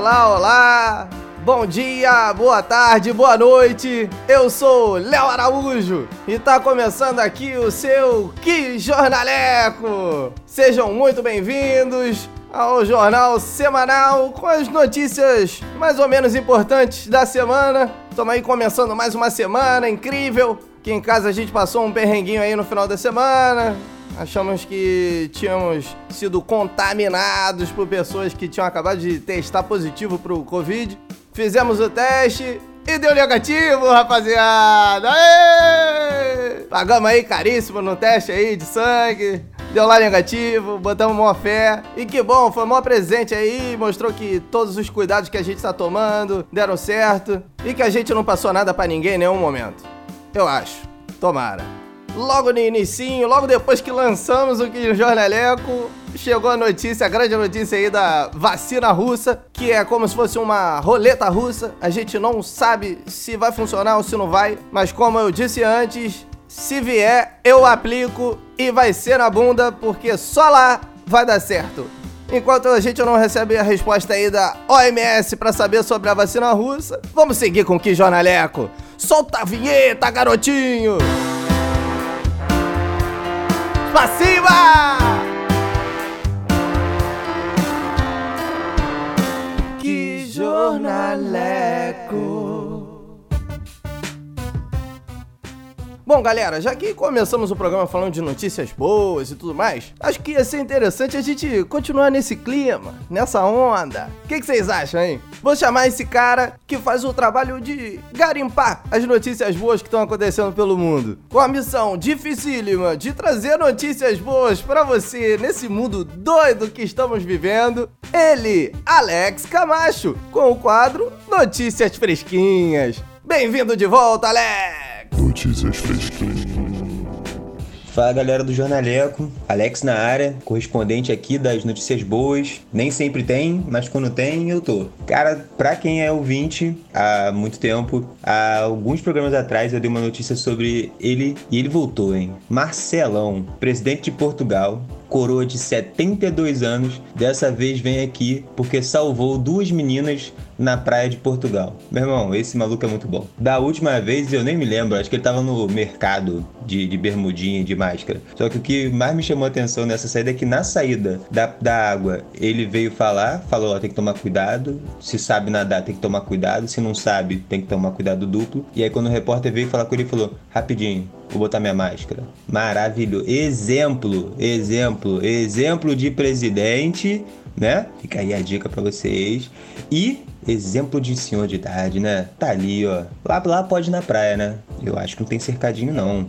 Olá, olá! Bom dia, boa tarde, boa noite. Eu sou Léo Araújo e tá começando aqui o seu Que Jornaleco. Sejam muito bem-vindos ao jornal semanal com as notícias mais ou menos importantes da semana. Estamos aí começando mais uma semana incrível. Aqui em casa a gente passou um perrenguinho aí no final da semana. Achamos que tínhamos sido contaminados por pessoas que tinham acabado de testar positivo pro Covid. Fizemos o teste e deu negativo, rapaziada! Aê! Pagamos aí caríssimo no teste aí de sangue. Deu lá negativo, botamos mó fé. E que bom, foi mó presente aí, mostrou que todos os cuidados que a gente tá tomando deram certo e que a gente não passou nada para ninguém em nenhum momento. Eu acho. Tomara. Logo no inicinho, logo depois que lançamos o que Jornaleco, chegou a notícia, a grande notícia aí da vacina russa, que é como se fosse uma roleta russa. A gente não sabe se vai funcionar ou se não vai, mas como eu disse antes, se vier, eu aplico e vai ser na bunda, porque só lá vai dar certo. Enquanto a gente não recebe a resposta aí da OMS para saber sobre a vacina russa, vamos seguir com o que jornaleco. Solta a vinheta, garotinho! Pra cima! Que jornaleco! Bom, galera, já que começamos o programa falando de notícias boas e tudo mais, acho que ia ser interessante a gente continuar nesse clima, nessa onda. O que, que vocês acham, hein? Vou chamar esse cara que faz o trabalho de garimpar as notícias boas que estão acontecendo pelo mundo. Com a missão dificílima de trazer notícias boas para você nesse mundo doido que estamos vivendo, ele, Alex Camacho, com o quadro Notícias Fresquinhas. Bem-vindo de volta, Alex! Notícias fresquinhas. Fala galera do Jornaleco, Alex na área, correspondente aqui das notícias boas. Nem sempre tem, mas quando tem, eu tô. Cara, pra quem é ouvinte há muito tempo, há alguns programas atrás eu dei uma notícia sobre ele e ele voltou, hein? Marcelão, presidente de Portugal, coroa de 72 anos, dessa vez vem aqui porque salvou duas meninas na praia de Portugal. Meu irmão, esse maluco é muito bom. Da última vez eu nem me lembro, acho que ele tava no mercado de, de bermudinha, de máscara. Só que o que mais me chamou a atenção nessa saída é que na saída da, da água ele veio falar, falou: ó, tem que tomar cuidado, se sabe nadar tem que tomar cuidado, se não sabe tem que tomar cuidado duplo. E aí quando o repórter veio falar com ele, ele falou: rapidinho, Vou botar minha máscara. Maravilhoso. Exemplo, exemplo, exemplo de presidente, né? Fica aí a dica para vocês. E exemplo de senhor de idade, né? Tá ali, ó. Lá, lá pode ir na praia, né? Eu acho que não tem cercadinho, não.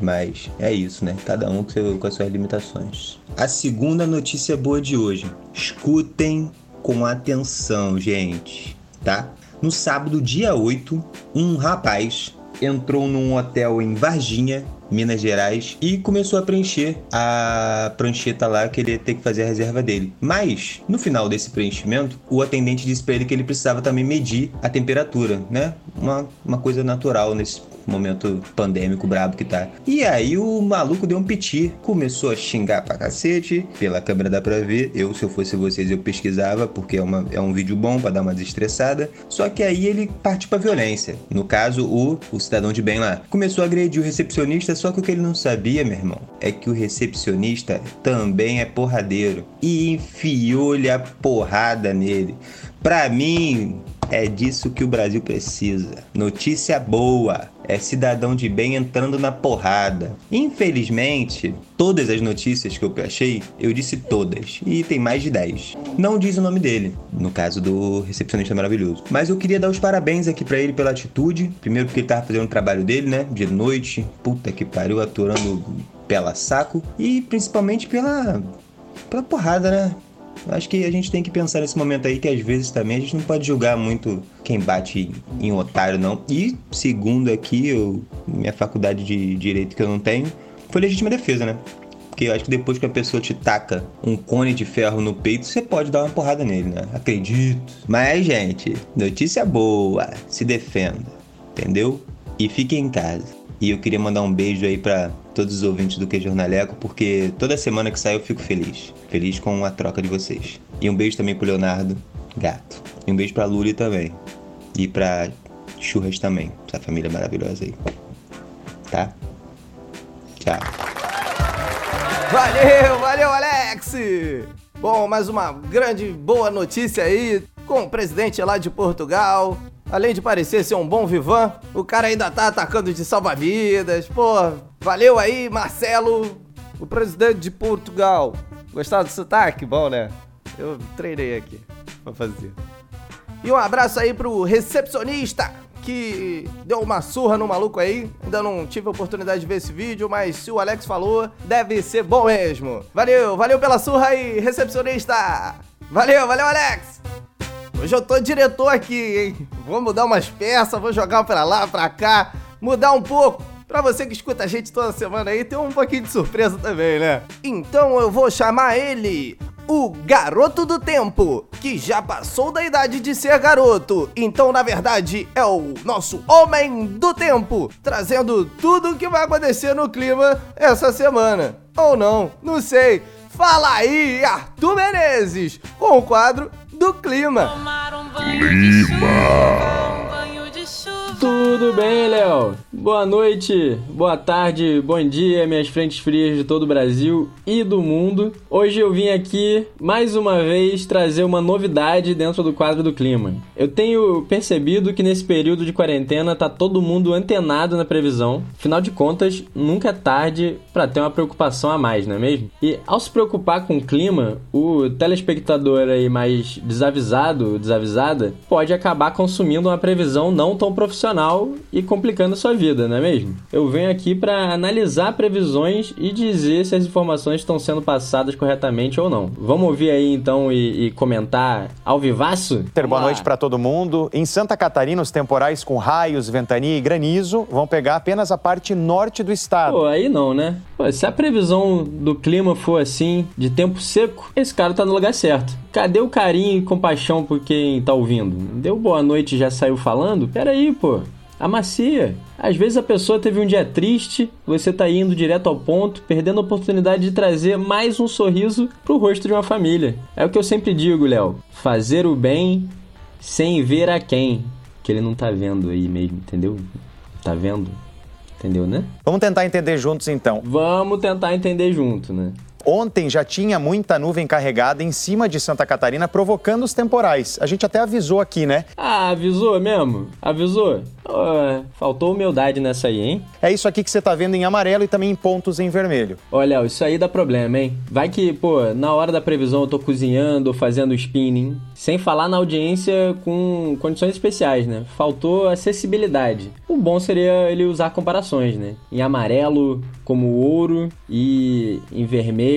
Mas é isso, né? Cada um com, as suas limitações. A segunda notícia boa de hoje. Escutem com atenção, gente, tá? No sábado, dia 8, um rapaz entrou num hotel em Varginha, Minas Gerais, e começou a preencher a prancheta lá que ele ia ter que fazer a reserva dele. Mas, no final desse preenchimento, o atendente disse para ele que ele precisava também medir a temperatura, né? Uma, uma coisa natural nesse momento pandêmico brabo que tá. E aí o maluco deu um piti, começou a xingar pra cacete, pela câmera dá pra ver. Eu, se eu fosse vocês, eu pesquisava, porque é, uma, é um vídeo bom para dar uma desestressada. Só que aí ele partiu pra violência. No caso, o, o cidadão de bem lá. Começou a agredir o recepcionista, só que o que ele não sabia, meu irmão, é que o recepcionista também é porradeiro. E enfiou-lhe a porrada nele. Pra mim, é disso que o Brasil precisa. Notícia boa. É cidadão de bem entrando na porrada. Infelizmente, todas as notícias que eu achei, eu disse todas. E tem mais de 10. Não diz o nome dele, no caso do recepcionista maravilhoso. Mas eu queria dar os parabéns aqui para ele pela atitude. Primeiro porque ele tava fazendo o trabalho dele, né? De noite. Puta que pariu, aturando pela saco. E principalmente pela. pela porrada, né? Acho que a gente tem que pensar nesse momento aí que às vezes também a gente não pode julgar muito quem bate em otário, não. E segundo aqui, eu, minha faculdade de direito que eu não tenho, foi legítima defesa, né? Porque eu acho que depois que a pessoa te taca um cone de ferro no peito, você pode dar uma porrada nele, né? Acredito. Mas, gente, notícia boa. Se defenda, entendeu? E fique em casa. E eu queria mandar um beijo aí para todos os ouvintes do Que Jornaleco, porque toda semana que sai eu fico feliz. Feliz com a troca de vocês. E um beijo também pro Leonardo, Gato. E um beijo pra Luli também. E pra Churras também. Essa família maravilhosa aí. Tá? Tchau. Valeu, valeu, Alex! Bom, mais uma grande boa notícia aí com o presidente lá de Portugal. Além de parecer ser um bom vivan, o cara ainda tá atacando de salva-vidas. Pô, valeu aí, Marcelo, o presidente de Portugal. Gostaram do sotaque? Bom, né? Eu treinei aqui pra fazer. E um abraço aí pro recepcionista que deu uma surra no maluco aí. Ainda não tive a oportunidade de ver esse vídeo, mas se o Alex falou, deve ser bom mesmo. Valeu, valeu pela surra aí, recepcionista! Valeu, valeu, Alex! Hoje eu tô diretor aqui, hein? Vou mudar umas peças, vou jogar pra lá, pra cá, mudar um pouco. Pra você que escuta a gente toda semana aí, tem um pouquinho de surpresa também, né? Então eu vou chamar ele, o garoto do tempo, que já passou da idade de ser garoto. Então, na verdade, é o nosso homem do tempo, trazendo tudo o que vai acontecer no clima essa semana. Ou não, não sei. Fala aí, Arthur Menezes, com o quadro do clima. Clima. Tudo bem, Léo? Boa noite, boa tarde, bom dia, minhas frentes frias de todo o Brasil e do mundo. Hoje eu vim aqui mais uma vez trazer uma novidade dentro do quadro do clima. Eu tenho percebido que nesse período de quarentena tá todo mundo antenado na previsão. Afinal de contas, nunca é tarde para ter uma preocupação a mais, não é mesmo? E ao se preocupar com o clima, o telespectador aí mais desavisado, desavisada, pode acabar consumindo uma previsão não tão profissional e complicando a sua vida, não é mesmo? Eu venho aqui para analisar previsões e dizer se as informações estão sendo passadas corretamente ou não. Vamos ouvir aí então e, e comentar ao vivaço? Ter boa noite para todo mundo. Em Santa Catarina, os temporais com raios, ventania e granizo vão pegar apenas a parte norte do estado. Pô, aí não, né? Pô, se a previsão do clima for assim, de tempo seco, esse cara tá no lugar certo. Cadê o carinho e compaixão por quem tá ouvindo? Deu boa noite e já saiu falando? Pera aí, pô. Amacia. Às vezes a pessoa teve um dia triste, você tá indo direto ao ponto, perdendo a oportunidade de trazer mais um sorriso pro rosto de uma família. É o que eu sempre digo, Léo. Fazer o bem sem ver a quem. Que ele não tá vendo aí mesmo, entendeu? Tá vendo? Entendeu, né? Vamos tentar entender juntos então. Vamos tentar entender junto, né? Ontem já tinha muita nuvem carregada em cima de Santa Catarina, provocando os temporais. A gente até avisou aqui, né? Ah, avisou mesmo? Avisou? Oh, faltou humildade nessa aí, hein? É isso aqui que você tá vendo em amarelo e também em pontos em vermelho. Olha, isso aí dá problema, hein? Vai que, pô, na hora da previsão eu tô cozinhando fazendo spinning, sem falar na audiência com condições especiais, né? Faltou acessibilidade. O bom seria ele usar comparações, né? Em amarelo como ouro e em vermelho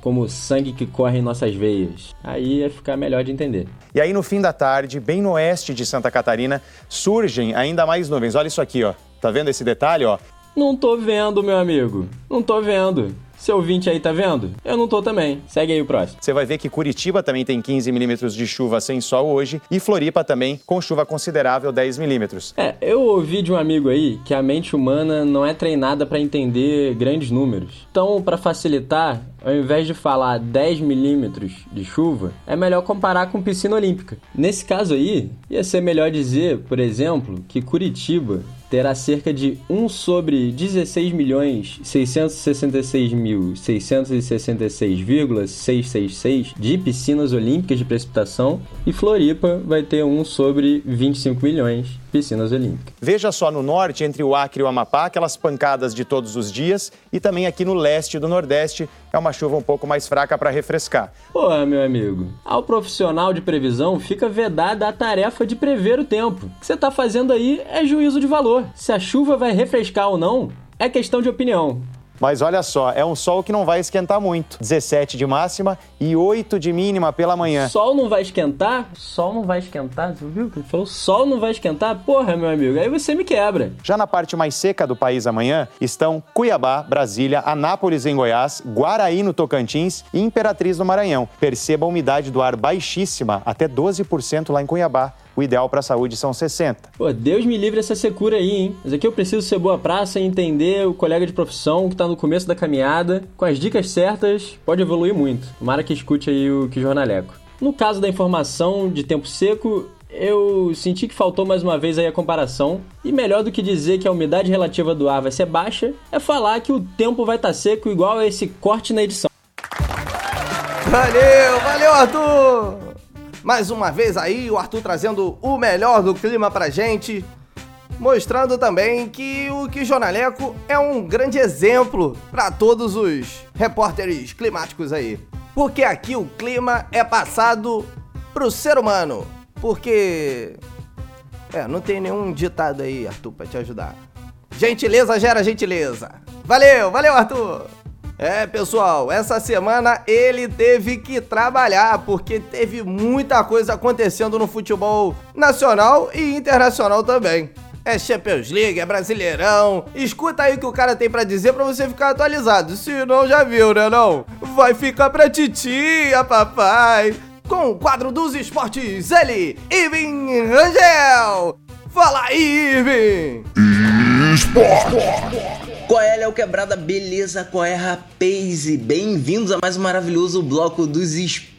como sangue que corre em nossas veias. Aí ia ficar melhor de entender. E aí no fim da tarde, bem no oeste de Santa Catarina, surgem ainda mais nuvens. Olha isso aqui, ó. Tá vendo esse detalhe, ó? Não tô vendo, meu amigo. Não tô vendo. Seu ouvinte aí tá vendo? Eu não tô também. Segue aí o próximo. Você vai ver que Curitiba também tem 15 milímetros de chuva sem sol hoje e Floripa também com chuva considerável 10 milímetros. É, eu ouvi de um amigo aí que a mente humana não é treinada para entender grandes números. Então, para facilitar, ao invés de falar 10 milímetros de chuva, é melhor comparar com piscina olímpica. Nesse caso aí, ia ser melhor dizer, por exemplo, que Curitiba terá cerca de 1 sobre 16 milhões 666 mil 666,666 de piscinas olímpicas de precipitação e Floripa vai ter 1 sobre 25 milhões piscinas olímpicas. Veja só no norte, entre o Acre e o Amapá, aquelas pancadas de todos os dias e também aqui no leste do Nordeste é uma chuva um pouco mais fraca para refrescar. Pô, meu amigo, ao profissional de previsão fica vedada a tarefa de prever o tempo. O que você está fazendo aí é juízo de valor. Se a chuva vai refrescar ou não, é questão de opinião. Mas olha só, é um sol que não vai esquentar muito. 17 de máxima e 8 de mínima pela manhã. Sol não vai esquentar? Sol não vai esquentar? Você viu que ele falou? Sol não vai esquentar? Porra, meu amigo, aí você me quebra. Já na parte mais seca do país amanhã estão Cuiabá, Brasília, Anápolis em Goiás, Guaraí no Tocantins e Imperatriz no Maranhão. Perceba a umidade do ar baixíssima, até 12% lá em Cuiabá. O ideal para a saúde são 60. Pô, Deus me livre essa secura aí, hein? Mas aqui eu preciso ser boa praça e entender o colega de profissão que está no começo da caminhada. Com as dicas certas, pode evoluir muito. Tomara que escute aí o que jornaleco. No caso da informação de tempo seco, eu senti que faltou mais uma vez aí a comparação. E melhor do que dizer que a umidade relativa do ar vai ser baixa, é falar que o tempo vai estar tá seco igual a esse corte na edição. Valeu, valeu Arthur! Mais uma vez aí o Arthur trazendo o melhor do clima pra gente, mostrando também que o que Jornaleco é um grande exemplo para todos os repórteres climáticos aí. Porque aqui o clima é passado pro ser humano porque. É, não tem nenhum ditado aí, Arthur, pra te ajudar. Gentileza gera gentileza. Valeu, valeu, Arthur! É, pessoal, essa semana ele teve que trabalhar porque teve muita coisa acontecendo no futebol nacional e internacional também. É Champions League, é Brasileirão. Escuta aí o que o cara tem para dizer para você ficar atualizado. Se não, já viu, né não? Vai ficar pra titia, papai com o quadro dos esportes, ele, Irving Rangel. Fala aí, Irving! Esporte! Qual é, Léo Quebrada? Beleza? Qual é, rapaz? E bem-vindos a mais um maravilhoso bloco dos esportes.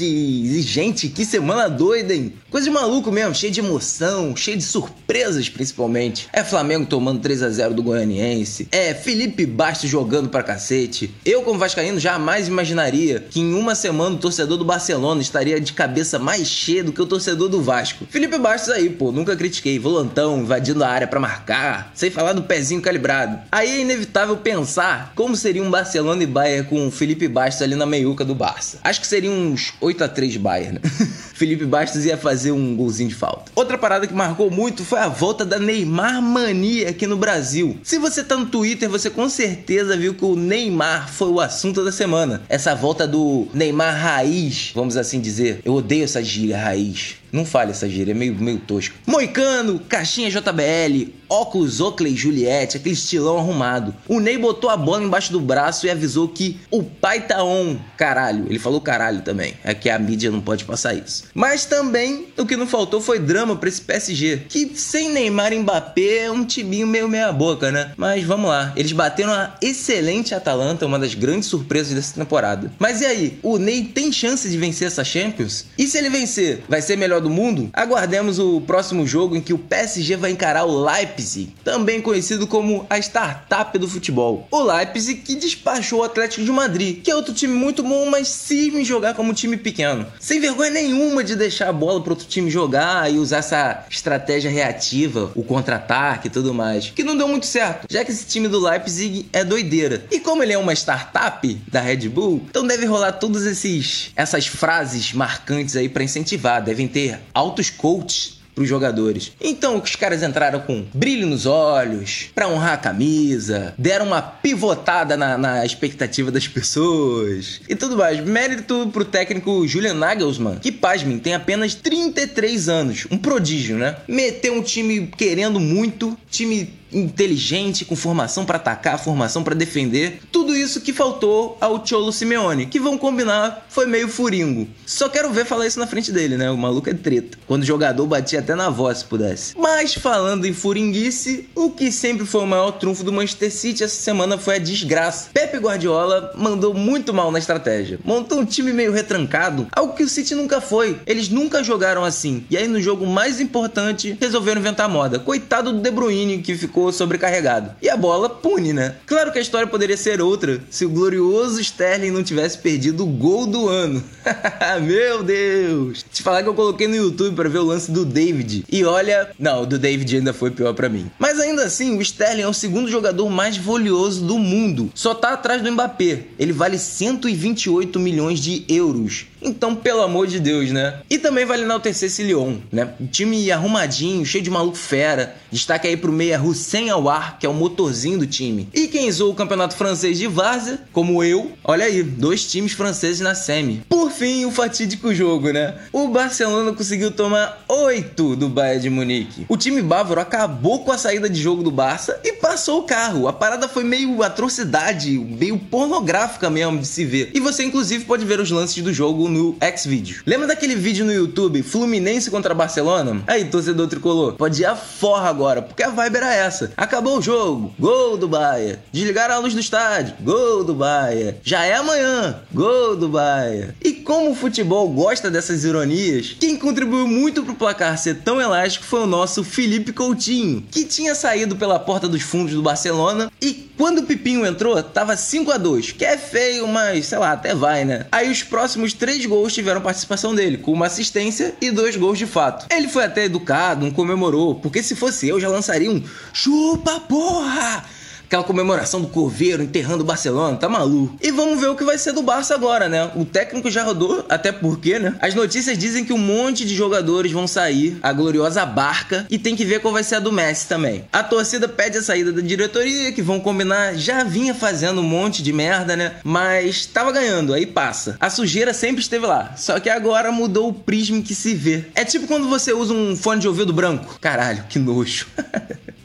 E, gente, que semana doida, hein? Coisa de maluco mesmo, cheio de emoção, cheio de surpresas, principalmente. É Flamengo tomando 3 a 0 do Goianiense. É Felipe Bastos jogando pra cacete. Eu, como vascaíno, jamais imaginaria que em uma semana o torcedor do Barcelona estaria de cabeça mais cheia do que o torcedor do Vasco. Felipe Bastos aí, pô, nunca critiquei. Volantão, invadindo a área para marcar, sem falar do pezinho calibrado. Aí é inevitável pensar como seria um Barcelona e Bayern com o Felipe Bastos ali na meiuca do Barça. Acho que seria uns 8 a 3 Bayern? Felipe Bastos ia fazer um golzinho de falta. Outra parada que marcou muito foi a volta da Neymar mania aqui no Brasil. Se você tá no Twitter, você com certeza viu que o Neymar foi o assunto da semana. Essa volta do Neymar raiz, vamos assim dizer. Eu odeio essa gíria raiz. Não fale essa gíria, é meio, meio tosco. Moicano, caixinha JBL, óculos Oakley Juliette, aquele estilão arrumado. O Ney botou a bola embaixo do braço e avisou que o pai tá on. Caralho, ele falou caralho também. É que a mídia não pode passar isso. Mas também o que não faltou foi drama para esse PSG, que sem Neymar e Mbappé é um timinho meio meia boca, né? Mas vamos lá, eles bateram a excelente Atalanta, uma das grandes surpresas dessa temporada. Mas e aí, o Ney tem chance de vencer essa Champions? E se ele vencer, vai ser melhor do mundo? Aguardemos o próximo jogo em que o PSG vai encarar o Leipzig, também conhecido como a startup do futebol. O Leipzig que despachou o Atlético de Madrid, que é outro time muito bom, mas em jogar como time pequeno. Sem vergonha nenhuma de deixar a bola para outro time jogar e usar essa estratégia reativa, o contra-ataque e tudo mais, que não deu muito certo, já que esse time do Leipzig é doideira. E como ele é uma startup da Red Bull, então deve rolar todas esses essas frases marcantes aí para incentivar, devem ter altos coaches para os jogadores. Então os caras entraram com brilho nos olhos, para honrar a camisa, deram uma pivotada na, na, expectativa das pessoas e tudo mais. Mérito pro técnico Julian Nagelsmann, que, pasmem, tem apenas 33 anos, um prodígio, né? Meteu um time querendo muito, time inteligente, com formação para atacar, formação para defender. Tudo isso que faltou ao Cholo Simeone, que vão combinar, foi meio furingo. Só quero ver falar isso na frente dele, né? O maluco é treta. Quando o jogador batia até na voz se pudesse. Mas falando em furinguice, o que sempre foi o maior trunfo do Manchester City essa semana foi a desgraça. Pepe Guardiola mandou muito mal na estratégia. Montou um time meio retrancado, algo que o City nunca foi. Eles nunca jogaram assim. E aí no jogo mais importante, resolveram inventar moda. Coitado do De Bruyne que ficou ficou sobrecarregado. E a bola pune, né? Claro que a história poderia ser outra se o glorioso Sterling não tivesse perdido o gol do ano. Meu Deus! Te falar que eu coloquei no YouTube para ver o lance do David. E olha, não, o do David ainda foi pior para mim. Mas ainda assim, o Sterling é o segundo jogador mais valioso do mundo. Só tá atrás do Mbappé. Ele vale 128 milhões de euros. Então, pelo amor de Deus, né? E também vale enaltecer esse Lyon, né? time arrumadinho, cheio de maluco fera. Destaque aí pro meia Hussein Awar, que é o motorzinho do time. E quem zoou o campeonato francês de várzea, como eu, olha aí, dois times franceses na semi. Por fim, o fatídico jogo, né? O Barcelona conseguiu tomar 8 do Bayern de Munique. O time bávaro acabou com a saída de jogo do Barça e passou o carro. A parada foi meio atrocidade, meio pornográfica mesmo de se ver. E você inclusive pode ver os lances do jogo no Xvideo. Lembra daquele vídeo no YouTube, Fluminense contra Barcelona? Aí, torcedor tricolor, pode ir a forra agora, porque a vibe era essa. Essa. Acabou o jogo, gol do Bahia. Desligaram a luz do estádio, gol do Bahia. Já é amanhã, gol do Bahia. E como o futebol gosta dessas ironias, quem contribuiu muito pro placar ser tão elástico foi o nosso Felipe Coutinho, que tinha saído pela porta dos fundos do Barcelona e quando o Pipinho entrou, tava 5 a 2 que é feio, mas sei lá, até vai, né? Aí os próximos três gols tiveram participação dele, com uma assistência e dois gols de fato. Ele foi até educado, não comemorou, porque se fosse eu já lançaria um chupa porra! Aquela comemoração do Coveiro enterrando o Barcelona, tá maluco? E vamos ver o que vai ser do Barça agora, né? O técnico já rodou, até porque, né? As notícias dizem que um monte de jogadores vão sair, a gloriosa barca, e tem que ver qual vai ser a do Messi também. A torcida pede a saída da diretoria, que vão combinar, já vinha fazendo um monte de merda, né? Mas tava ganhando, aí passa. A sujeira sempre esteve lá, só que agora mudou o prisma que se vê. É tipo quando você usa um fone de ouvido branco. Caralho, que nojo.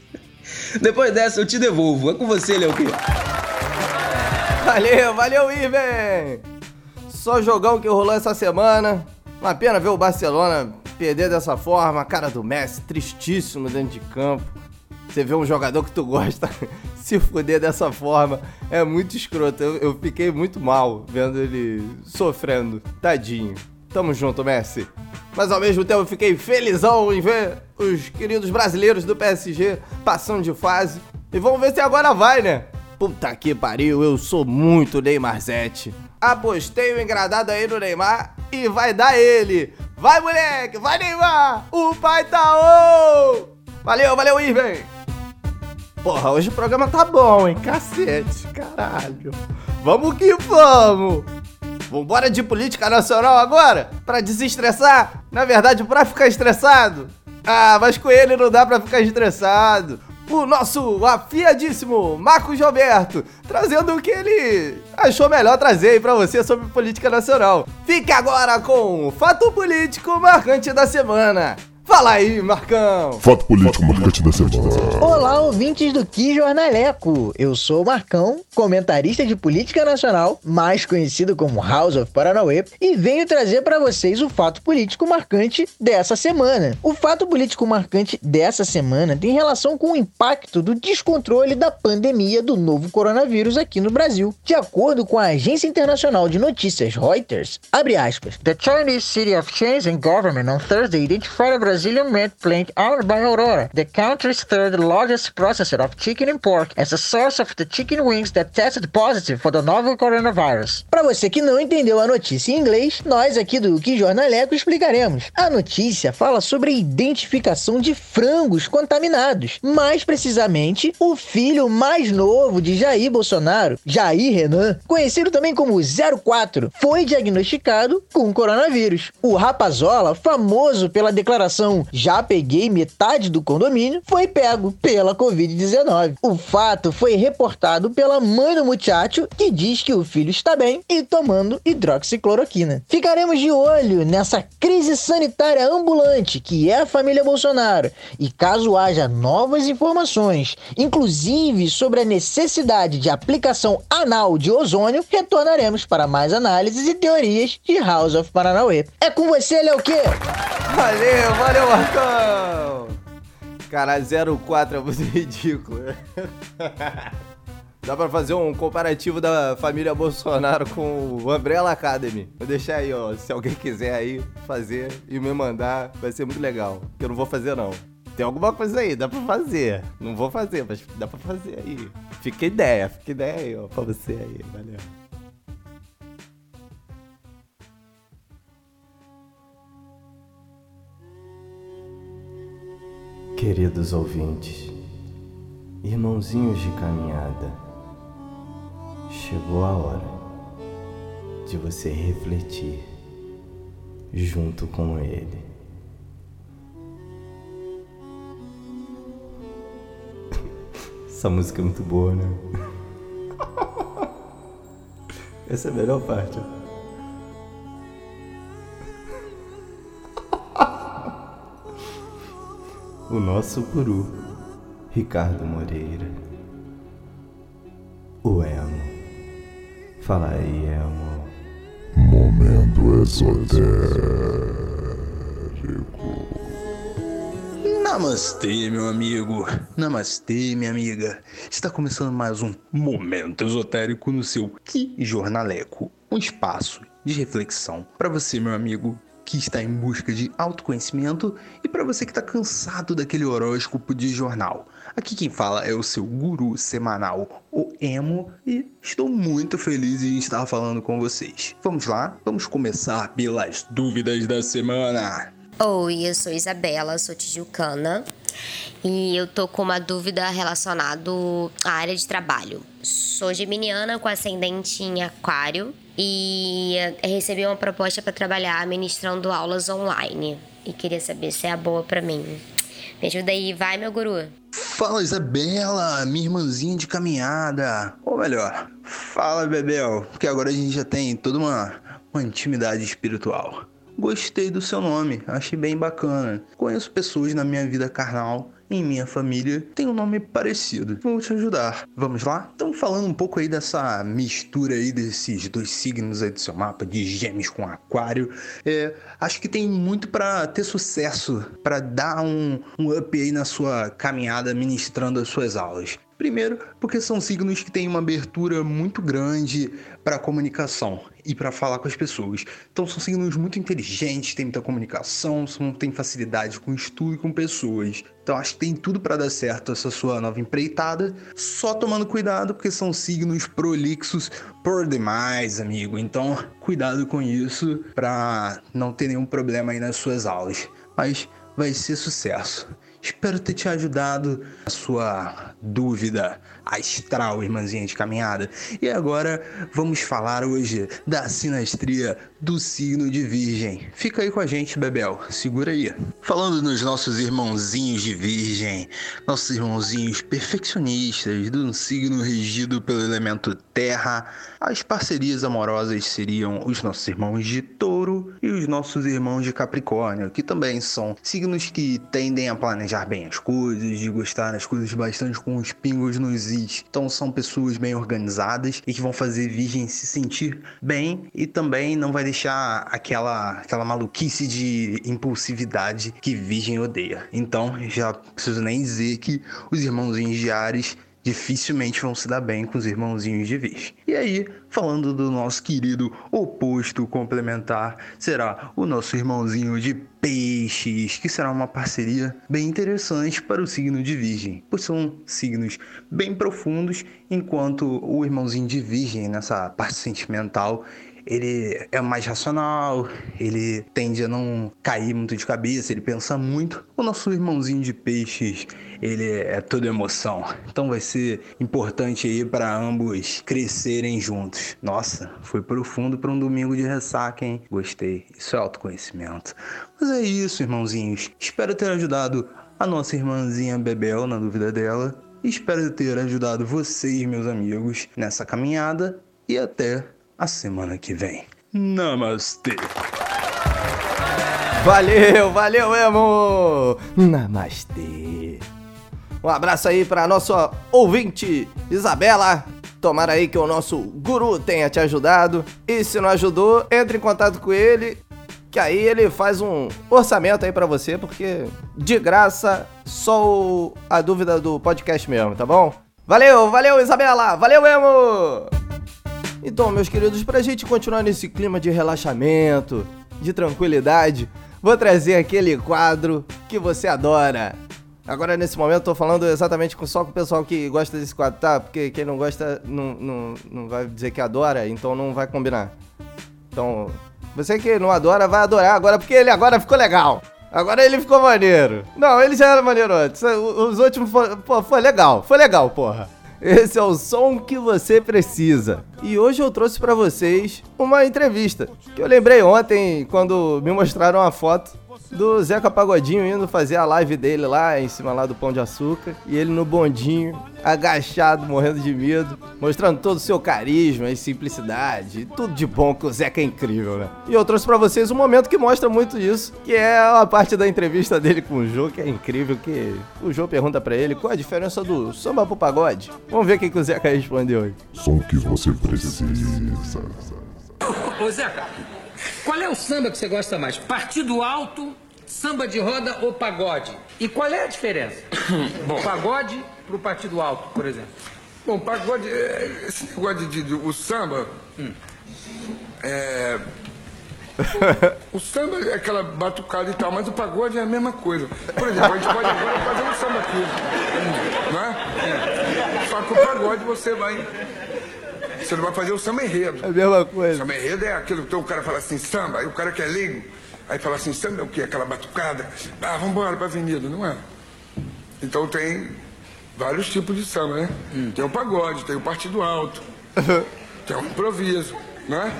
Depois dessa eu te devolvo. É com você, Léo Valeu, valeu, Iven! Só jogão que rolou essa semana. Uma pena ver o Barcelona perder dessa forma. A cara do Messi, tristíssimo dentro de campo. Você vê um jogador que tu gosta se fuder dessa forma. É muito escroto. Eu, eu fiquei muito mal vendo ele sofrendo. Tadinho. Tamo junto, Messi. Mas ao mesmo tempo fiquei felizão em ver os queridos brasileiros do PSG passando de fase. E vamos ver se agora vai, né? Puta que pariu, eu sou muito Neymarzete. Apostei o engradado aí no Neymar e vai dar ele. Vai, moleque, vai, Neymar! O pai tá on! Valeu, valeu, Irving! Porra, hoje o programa tá bom, hein? Cacete, caralho. Vamos que vamos! Vambora de política nacional agora? Pra desestressar? Na verdade, pra ficar estressado? Ah, mas com ele não dá pra ficar estressado. O nosso afiadíssimo Marcos Roberto, trazendo o que ele achou melhor trazer aí pra você sobre política nacional. Fique agora com o Fato Político Marcante da Semana. Fala aí, Marcão! Fato político marcante da semana. Olá, ouvintes do Que Jornaleco! Eu sou o Marcão, comentarista de política nacional, mais conhecido como House of Paranauê, e venho trazer para vocês o fato político marcante dessa semana. O fato político marcante dessa semana tem relação com o impacto do descontrole da pandemia do novo coronavírus aqui no Brasil. De acordo com a agência internacional de notícias Reuters, abre aspas, The Chinese City of Shenzhen government on Thursday identified a Brazilian meat plant owned by Aurora, the country's third largest processor of chicken and pork, as a source of the chicken wings that tested positive for the novel coronavirus. Para você que não entendeu a notícia em inglês, nós aqui do Que Jornaleco explicaremos. A notícia fala sobre a identificação de frangos contaminados, mais precisamente o filho mais novo de Jair Bolsonaro, Jair Renan, conhecido também como 04, foi diagnosticado com coronavírus. O Rapazola, famoso pela declaração já peguei metade do condomínio, foi pego pela Covid-19. O fato foi reportado pela mãe do muchacho, que diz que o filho está bem e tomando hidroxicloroquina. Ficaremos de olho nessa crise sanitária ambulante que é a família Bolsonaro e caso haja novas informações, inclusive sobre a necessidade de aplicação anal de ozônio, retornaremos para mais análises e teorias de House of Paranauê. É com você, Léo Quê? Valeu, valeu, Marcão! Cara, 04 é muito ridículo. Dá pra fazer um comparativo da família Bolsonaro com o Umbrella Academy. Vou deixar aí, ó. Se alguém quiser aí fazer e me mandar, vai ser muito legal. Eu não vou fazer, não. Tem alguma coisa aí, dá pra fazer. Não vou fazer, mas dá pra fazer aí. Fica ideia, fica ideia aí, ó, pra você aí. Valeu. Queridos ouvintes, irmãozinhos de caminhada, chegou a hora de você refletir junto com ele. Essa música é muito boa, né? Essa é a melhor parte. O nosso guru, Ricardo Moreira. O Emo. Fala aí, Emo. Momento esotérico. Namastê, meu amigo. Namastê, minha amiga. Está começando mais um Momento Esotérico no seu Que Jornaleco. Um espaço de reflexão para você, meu amigo, que está em busca de autoconhecimento e para você que está cansado daquele horóscopo de jornal. Aqui quem fala é o seu guru semanal, o Emo, e estou muito feliz em estar falando com vocês. Vamos lá? Vamos começar pelas dúvidas da semana. Oi, eu sou Isabela, sou tijucana e eu tô com uma dúvida relacionada à área de trabalho. Sou geminiana com ascendente em aquário e recebi uma proposta para trabalhar ministrando aulas online e queria saber se é a boa para mim. Me ajuda aí, vai meu guru. Fala Isabela, minha irmãzinha de caminhada. Ou melhor, fala Bebel, porque agora a gente já tem toda uma, uma intimidade espiritual. Gostei do seu nome, achei bem bacana. Conheço pessoas na minha vida carnal em minha família tem um nome parecido. Vou te ajudar. Vamos lá? Estamos falando um pouco aí dessa mistura aí desses dois signos aí do seu mapa, de gêmeos com aquário. É, acho que tem muito para ter sucesso, para dar um, um up aí na sua caminhada ministrando as suas aulas. Primeiro, porque são signos que têm uma abertura muito grande para comunicação e para falar com as pessoas. Então são signos muito inteligentes, têm muita comunicação, são, têm facilidade com estudo e com pessoas. Então acho que tem tudo para dar certo essa sua nova empreitada. Só tomando cuidado porque são signos prolixos por demais, amigo. Então cuidado com isso para não ter nenhum problema aí nas suas aulas. Mas vai ser sucesso. Espero ter te ajudado na sua dúvida astral, irmãzinha de caminhada. E agora vamos falar hoje da sinastria do signo de Virgem. Fica aí com a gente, Bebel. Segura aí. Falando nos nossos irmãozinhos de Virgem, nossos irmãozinhos perfeccionistas do signo regido pelo elemento Terra, as parcerias amorosas seriam os nossos irmãos de Touro e os nossos irmãos de Capricórnio, que também são signos que tendem a planejar bem as coisas, de gostar das coisas bastante com os pingos nos is. Então são pessoas bem organizadas e que vão fazer Virgem se sentir bem e também não vai deixar aquela, aquela maluquice de impulsividade que Virgem odeia. Então já preciso nem dizer que os irmãozinhos de Ares dificilmente vão se dar bem com os irmãozinhos de Virgem. E aí, falando do nosso querido oposto complementar, será o nosso irmãozinho de Peixes, que será uma parceria bem interessante para o signo de Virgem, pois são signos bem profundos, enquanto o irmãozinho de Virgem, nessa parte sentimental, ele é mais racional, ele tende a não cair muito de cabeça, ele pensa muito. O nosso irmãozinho de peixes, ele é toda emoção. Então vai ser importante aí para ambos crescerem juntos. Nossa, foi profundo para um domingo de ressaca, hein? Gostei. Isso é autoconhecimento. Mas é isso, irmãozinhos. Espero ter ajudado a nossa irmãzinha Bebel na dúvida dela. Espero ter ajudado vocês, meus amigos, nessa caminhada e até a semana que vem. Namastê! Valeu, valeu, Emo! Namastê! Um abraço aí para nossa ouvinte Isabela. Tomara aí que o nosso guru tenha te ajudado. E se não ajudou, entre em contato com ele, que aí ele faz um orçamento aí para você, porque de graça, só o... a dúvida do podcast mesmo, tá bom? Valeu, valeu Isabela, valeu Emo! Então, meus queridos, pra gente continuar nesse clima de relaxamento, de tranquilidade, vou trazer aquele quadro que você adora. Agora, nesse momento, tô falando exatamente só com o pessoal que gosta desse quadro, tá? Porque quem não gosta não, não, não vai dizer que adora, então não vai combinar. Então, você que não adora, vai adorar agora, porque ele agora ficou legal. Agora ele ficou maneiro. Não, ele já era maneiro antes. Os últimos, foi, pô, foi legal. Foi legal, porra. Esse é o som que você precisa. E hoje eu trouxe para vocês uma entrevista que eu lembrei ontem quando me mostraram a foto do Zeca Pagodinho indo fazer a live dele lá em cima lá do Pão de Açúcar e ele no bondinho, agachado, morrendo de medo, mostrando todo o seu carisma e simplicidade, tudo de bom que o Zeca é incrível, né? E eu trouxe para vocês um momento que mostra muito isso, que é a parte da entrevista dele com o Jô, que é incrível, que o Jô pergunta para ele qual a diferença do samba pro pagode. Vamos ver o que, que o Zeca respondeu aí. Som que você precisa. Ô Zeca, qual é o samba que você gosta mais? Partido alto Samba de roda ou pagode? E qual é a diferença? Bom, pagode pro partido alto, por exemplo. Bom, pagode, é, esse negócio de, de- o samba. É. O samba é aquela batucada e tal, mas o pagode é a mesma coisa. Por exemplo, a gente pode agora fazer um samba aqui. Não é? Só que o pagode você vai. Você não vai fazer o samba enredo. É a mesma coisa. Samba enredo é aquilo que o cara fala assim, samba, aí o cara que é leigo, aí fala assim, samba é o quê? Aquela batucada. Ah, vamos embora pra avenida, não é? Então tem vários tipos de samba, né? Tem o pagode, tem o partido alto, tem o improviso, não é?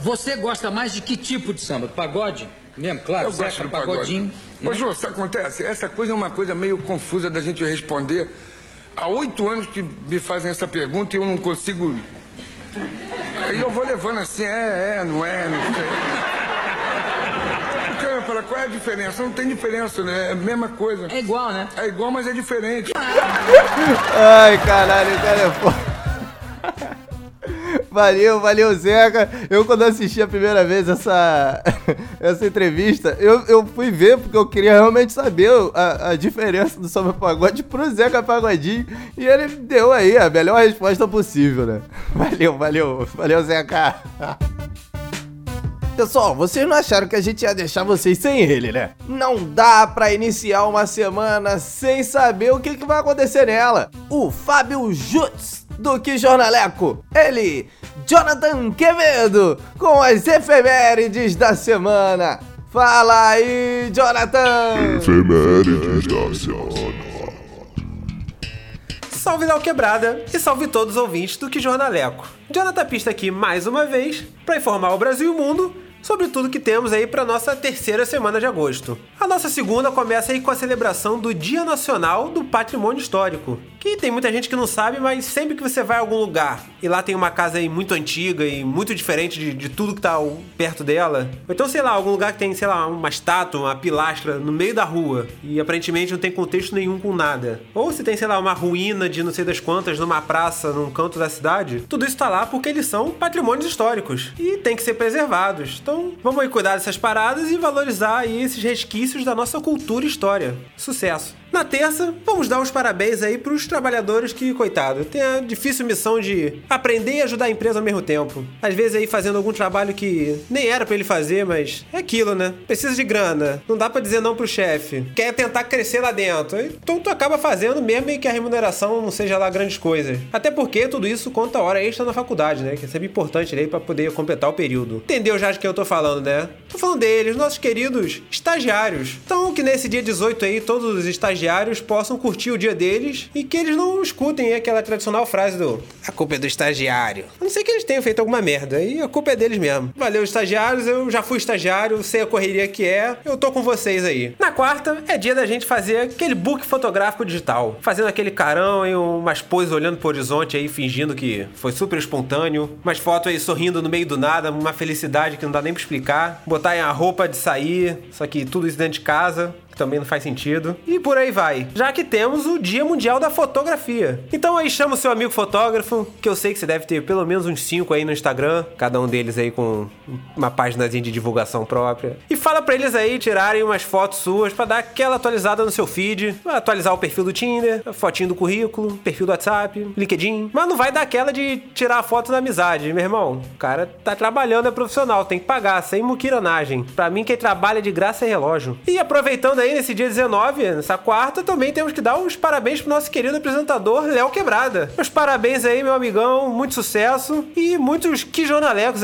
Você gosta mais de que tipo de samba? Pagode? Mesmo, claro, Eu gosto Zeca, do pagodinho. pagode. Ô, Jô, sabe o que acontece? Essa coisa é uma coisa meio confusa da gente responder. Há oito anos que me fazem essa pergunta e eu não consigo. Aí eu vou levando assim, é, é, não é, não sei. Porque eu falo, qual é a diferença? Não tem diferença, né? É a mesma coisa. É igual, né? É igual, mas é diferente. Ai, caralho, o cara é foda. Valeu, valeu, Zeca. Eu, quando assisti a primeira vez essa, essa entrevista, eu, eu fui ver porque eu queria realmente saber a, a diferença do Samba Pagode pro Zeca Pagodinho. E ele deu aí a melhor resposta possível, né? Valeu, valeu, valeu, Zeca. Pessoal, vocês não acharam que a gente ia deixar vocês sem ele, né? Não dá pra iniciar uma semana sem saber o que, que vai acontecer nela. O Fábio Jutz, do Que Jornaleco. Ele, Jonathan Quevedo, com as efemérides da semana. Fala aí, Jonathan! Efemérides da semana. Salve Léo Quebrada e salve todos os ouvintes do Que Jornaleco. Jonathan Pista aqui mais uma vez para informar o Brasil e o mundo sobre tudo que temos aí para nossa terceira semana de agosto. A nossa segunda começa aí com a celebração do Dia Nacional do Patrimônio Histórico, que tem muita gente que não sabe, mas sempre que você vai a algum lugar e lá tem uma casa aí muito antiga e muito diferente de, de tudo que tá perto dela, ou então sei lá, algum lugar que tem, sei lá, uma estátua, uma pilastra no meio da rua e aparentemente não tem contexto nenhum com nada. Ou se tem, sei lá, uma ruína de não sei das quantas numa praça, num canto da cidade, tudo isso tá lá porque eles são patrimônios históricos e tem que ser preservados. Então, vamos aí cuidar dessas paradas e valorizar aí esses resquícios da nossa cultura e história. Sucesso! Na terça, vamos dar os parabéns aí pros trabalhadores que, coitado, tem a difícil missão de aprender e ajudar a empresa ao mesmo tempo. Às vezes aí fazendo algum trabalho que nem era pra ele fazer, mas é aquilo, né? Precisa de grana, não dá pra dizer não pro chefe. Quer tentar crescer lá dentro. Então tu acaba fazendo mesmo que a remuneração não seja lá grandes coisas. Até porque tudo isso conta hora extra na faculdade, né? Que é sempre importante aí pra poder completar o período. Entendeu já de que eu tô falando, né? Tô falando deles, nossos queridos estagiários. Então que nesse dia 18 aí todos os estagiários possam curtir o dia deles e que eles não escutem aquela tradicional frase do a culpa é do estagiário. A não ser que eles tenham feito alguma merda e a culpa é deles mesmo. Valeu, estagiários, eu já fui estagiário, sei a correria que é, eu tô com vocês aí. Na quarta é dia da gente fazer aquele book fotográfico digital, fazendo aquele carão e umas poses olhando pro horizonte aí, fingindo que foi super espontâneo, umas fotos aí sorrindo no meio do nada, uma felicidade que não dá nem pra explicar, botar a roupa de sair, só que tudo isso dentro de casa, também não faz sentido. E por aí vai. Já que temos o Dia Mundial da Fotografia. Então aí chama o seu amigo fotógrafo, que eu sei que você deve ter pelo menos uns 5 aí no Instagram, cada um deles aí com uma páginazinha de divulgação própria. E fala pra eles aí tirarem umas fotos suas pra dar aquela atualizada no seu feed, atualizar o perfil do Tinder, a fotinho do currículo, perfil do WhatsApp, LinkedIn. Mas não vai dar aquela de tirar a foto da amizade, meu irmão. O cara tá trabalhando, é profissional, tem que pagar, sem muquiranagem. Pra mim, quem trabalha de graça é relógio. E aproveitando aí nesse dia 19, nessa quarta, também temos que dar os parabéns pro nosso querido apresentador Léo Quebrada. Meus parabéns aí, meu amigão, muito sucesso e muitos que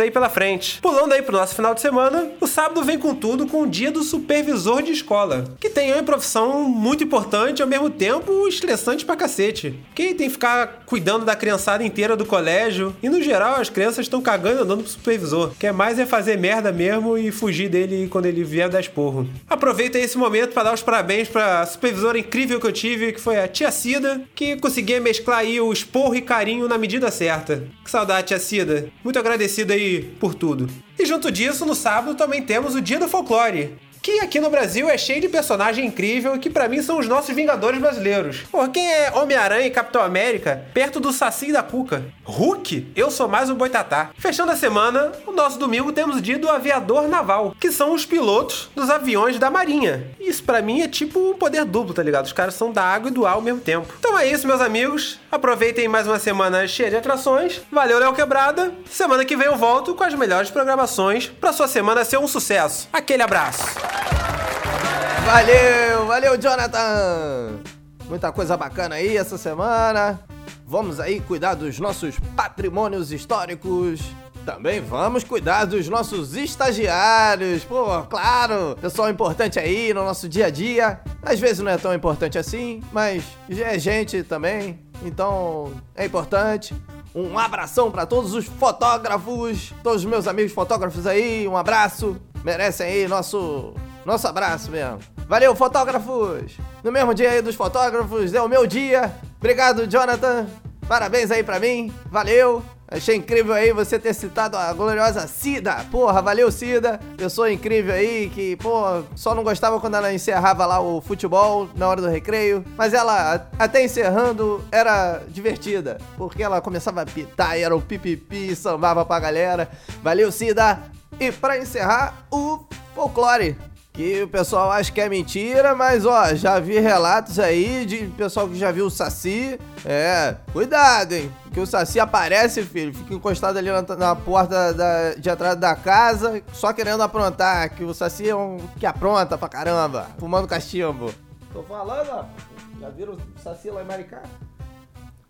aí pela frente. Pulando aí pro nosso final de semana, o sábado vem com tudo com o dia do supervisor de escola, que tem uma profissão muito importante ao mesmo tempo estressante pra cacete. Quem tem que ficar cuidando da criançada inteira do colégio e no geral as crianças estão cagando andando pro supervisor. Quer mais é fazer merda mesmo e fugir dele quando ele vier dar esporro. Aproveita esse momento para dar os parabéns pra supervisora incrível que eu tive, que foi a tia Cida, que conseguia mesclar aí o esporro e carinho na medida certa. Que saudade, tia Cida. Muito agradecido aí por tudo. E junto disso, no sábado também temos o Dia do Folclore. Que aqui no Brasil é cheio de personagem incrível que para mim são os nossos Vingadores brasileiros. Pô, quem é Homem-Aranha e Capitão América perto do Saci da Cuca? Hulk? Eu sou mais o Boitatá. Fechando a semana, o nosso domingo temos o dia do aviador naval, que são os pilotos dos aviões da Marinha. Isso para mim é tipo um poder duplo, tá ligado? Os caras são da água e do ar ao mesmo tempo. Então é isso, meus amigos. Aproveitem mais uma semana cheia de atrações. Valeu, Léo Quebrada. Semana que vem eu volto com as melhores programações para sua semana ser um sucesso. Aquele abraço. Valeu, valeu, Jonathan! Muita coisa bacana aí essa semana. Vamos aí cuidar dos nossos patrimônios históricos. Também vamos cuidar dos nossos estagiários. Pô, claro, pessoal importante aí no nosso dia a dia. Às vezes não é tão importante assim, mas já é gente também. Então é importante. Um abração para todos os fotógrafos, todos os meus amigos fotógrafos aí. Um abraço. Merecem aí nosso nosso abraço mesmo. Valeu, fotógrafos! No mesmo dia aí dos fotógrafos, é o meu dia. Obrigado, Jonathan. Parabéns aí pra mim. Valeu. Achei incrível aí você ter citado a gloriosa Cida. Porra, valeu, Cida. Pessoa incrível aí que, pô, só não gostava quando ela encerrava lá o futebol na hora do recreio. Mas ela, até encerrando, era divertida. Porque ela começava a pitar e era o pipipi, sambava pra galera. Valeu, Cida. E pra encerrar, o folclore que o pessoal acha que é mentira, mas ó, já vi relatos aí de pessoal que já viu o Saci. É, cuidado, hein? Que o Saci aparece, filho, fica encostado ali na, na porta da, de atrás da casa, só querendo aprontar. Que o Saci é um que apronta pra caramba, fumando cachimbo. Tô falando, ó. Já viram o Saci lá em Maricá?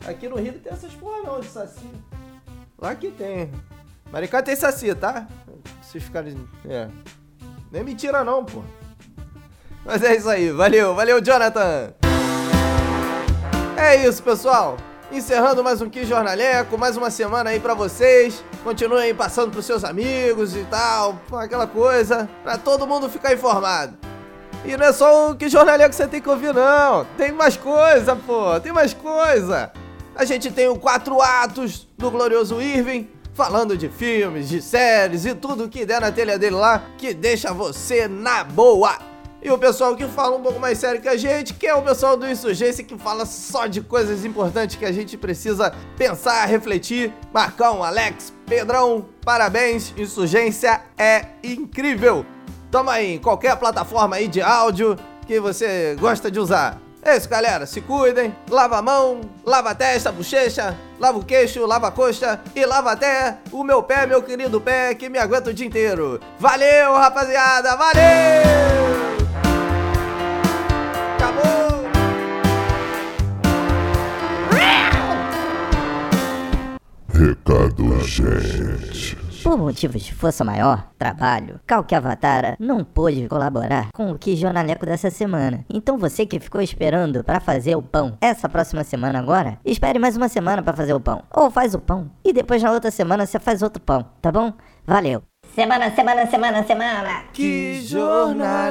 Aqui no Rio não tem essas porra não de Saci. Lá que tem. Maricá tem Saci, tá? Vocês ficarem. É. Nem mentira não, pô. Mas é isso aí. Valeu, valeu, Jonathan. É isso, pessoal. Encerrando mais um Que Jornaleco, mais uma semana aí pra vocês. Continuem passando pros seus amigos e tal, aquela coisa, pra todo mundo ficar informado. E não é só o Que Jornaleco que você tem que ouvir, não. Tem mais coisa, pô, tem mais coisa. A gente tem o Quatro Atos do Glorioso Irving, falando de filmes, de séries e tudo que der na telha dele lá, que deixa você na boa. E o pessoal que fala um pouco mais sério que a gente, que é o pessoal do Insurgência, que fala só de coisas importantes que a gente precisa pensar, refletir. Marcão, Alex, Pedrão, parabéns, Insurgência é incrível. Toma aí qualquer plataforma aí de áudio que você gosta de usar. É isso, galera. Se cuidem. Lava a mão, lava a testa, a bochecha, lava o queixo, lava a coxa e lava até o meu pé, meu querido pé, que me aguenta o dia inteiro. Valeu, rapaziada. Valeu! Acabou! Recado, gente. Por motivos de força maior, trabalho, Calque Avatara não pôde colaborar com o que jornaleco dessa semana. Então você que ficou esperando para fazer o pão essa próxima semana agora, espere mais uma semana para fazer o pão. Ou faz o pão e depois na outra semana você faz outro pão, tá bom? Valeu. Semana, semana, semana, semana. Que jornaleco.